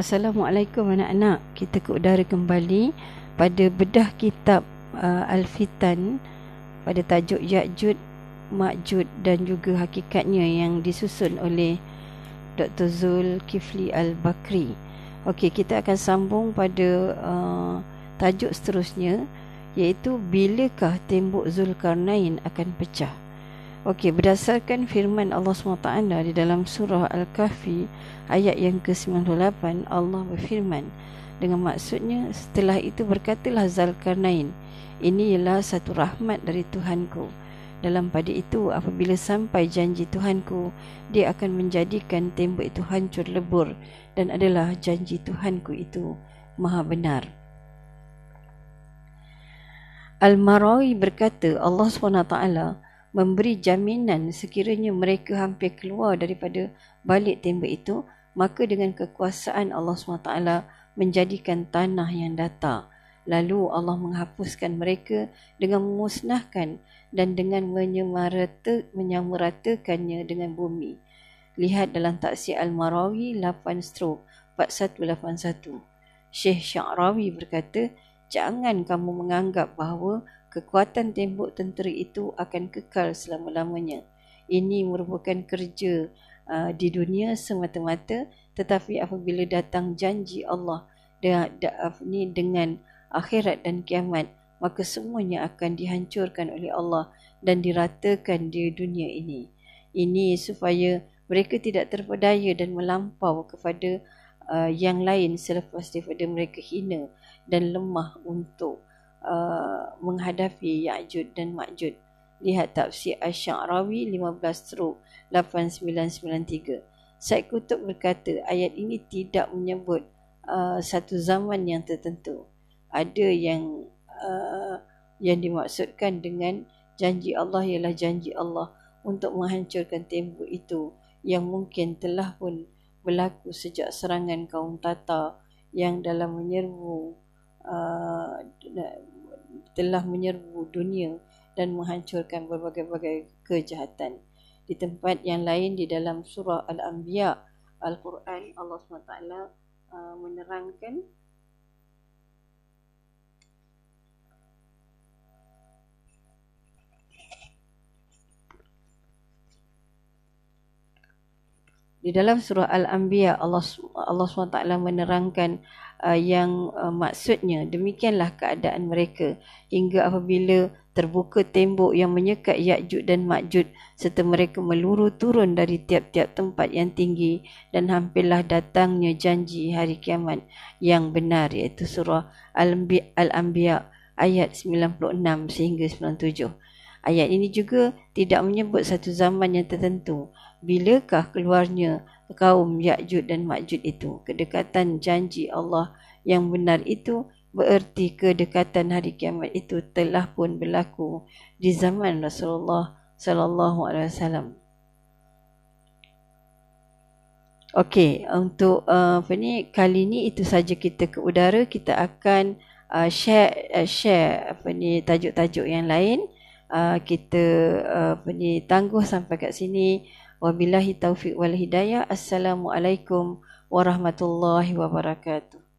Assalamualaikum anak-anak. Kita ke udara kembali pada bedah kitab uh, Al-Fitan pada tajuk Ya'jud, Ma'jud dan juga hakikatnya yang disusun oleh Dr. Zul Kifli Al-Bakri. Okey, kita akan sambung pada uh, tajuk seterusnya iaitu bilakah tembok Zulkarnain akan pecah. Okey, berdasarkan firman Allah SWT di dalam surah Al-Kahfi ayat yang ke-98, Allah berfirman dengan maksudnya setelah itu berkatalah Zulkarnain, ini ialah satu rahmat dari Tuhanku. Dalam pada itu apabila sampai janji Tuhanku, dia akan menjadikan tembok itu hancur lebur dan adalah janji Tuhanku itu maha benar. Al-Marawi berkata Allah SWT memberi jaminan sekiranya mereka hampir keluar daripada balik tembok itu, maka dengan kekuasaan Allah SWT menjadikan tanah yang datar. Lalu Allah menghapuskan mereka dengan memusnahkan dan dengan menyamarata, menyamaratakannya dengan bumi. Lihat dalam taksir Al-Marawi 8 stroke 4181. Syekh Syarawi berkata, jangan kamu menganggap bahawa kekuatan tembok tentera itu akan kekal selama-lamanya. Ini merupakan kerja uh, di dunia semata-mata tetapi apabila datang janji Allah ni dengan akhirat dan kiamat maka semuanya akan dihancurkan oleh Allah dan diratakan di dunia ini. Ini supaya mereka tidak terpedaya dan melampau kepada uh, yang lain selepas daripada mereka hina dan lemah untuk uh, menghadapi Ya'jud dan Ma'jud. Lihat tafsir Ash-Sha'rawi 15 stroke 8993. Syed Kutub berkata ayat ini tidak menyebut uh, satu zaman yang tertentu. Ada yang uh, yang dimaksudkan dengan janji Allah ialah janji Allah untuk menghancurkan tembok itu yang mungkin telah pun berlaku sejak serangan kaum Tatar yang dalam menyerbu uh, telah menyerbu dunia dan menghancurkan berbagai-bagai kejahatan. Di tempat yang lain di dalam surah Al-Anbiya Al-Quran Allah SWT uh, menerangkan Di dalam surah Al-Anbiya Allah Allah SWT menerangkan uh, yang uh, maksudnya demikianlah keadaan mereka hingga apabila terbuka tembok yang menyekat Ya'jud dan Ma'jud serta mereka meluru turun dari tiap-tiap tempat yang tinggi dan hampirlah datangnya janji hari kiamat yang benar iaitu surah Al-Anbiya ayat 96 sehingga 97. Ayat ini juga tidak menyebut satu zaman yang tertentu. Bilakah keluarnya kaum Ya'jud dan Ma'jud itu? Kedekatan janji Allah yang benar itu bererti kedekatan hari kiamat itu telah pun berlaku di zaman Rasulullah sallallahu alaihi wasallam. Okey, untuk uh, apa ni kali ni itu saja kita ke udara kita akan uh, share uh, share apa ni tajuk-tajuk yang lain uh, kita uh, apa ni tangguh sampai kat sini. Wabillahi taufik wal hidayah. Assalamualaikum warahmatullahi wabarakatuh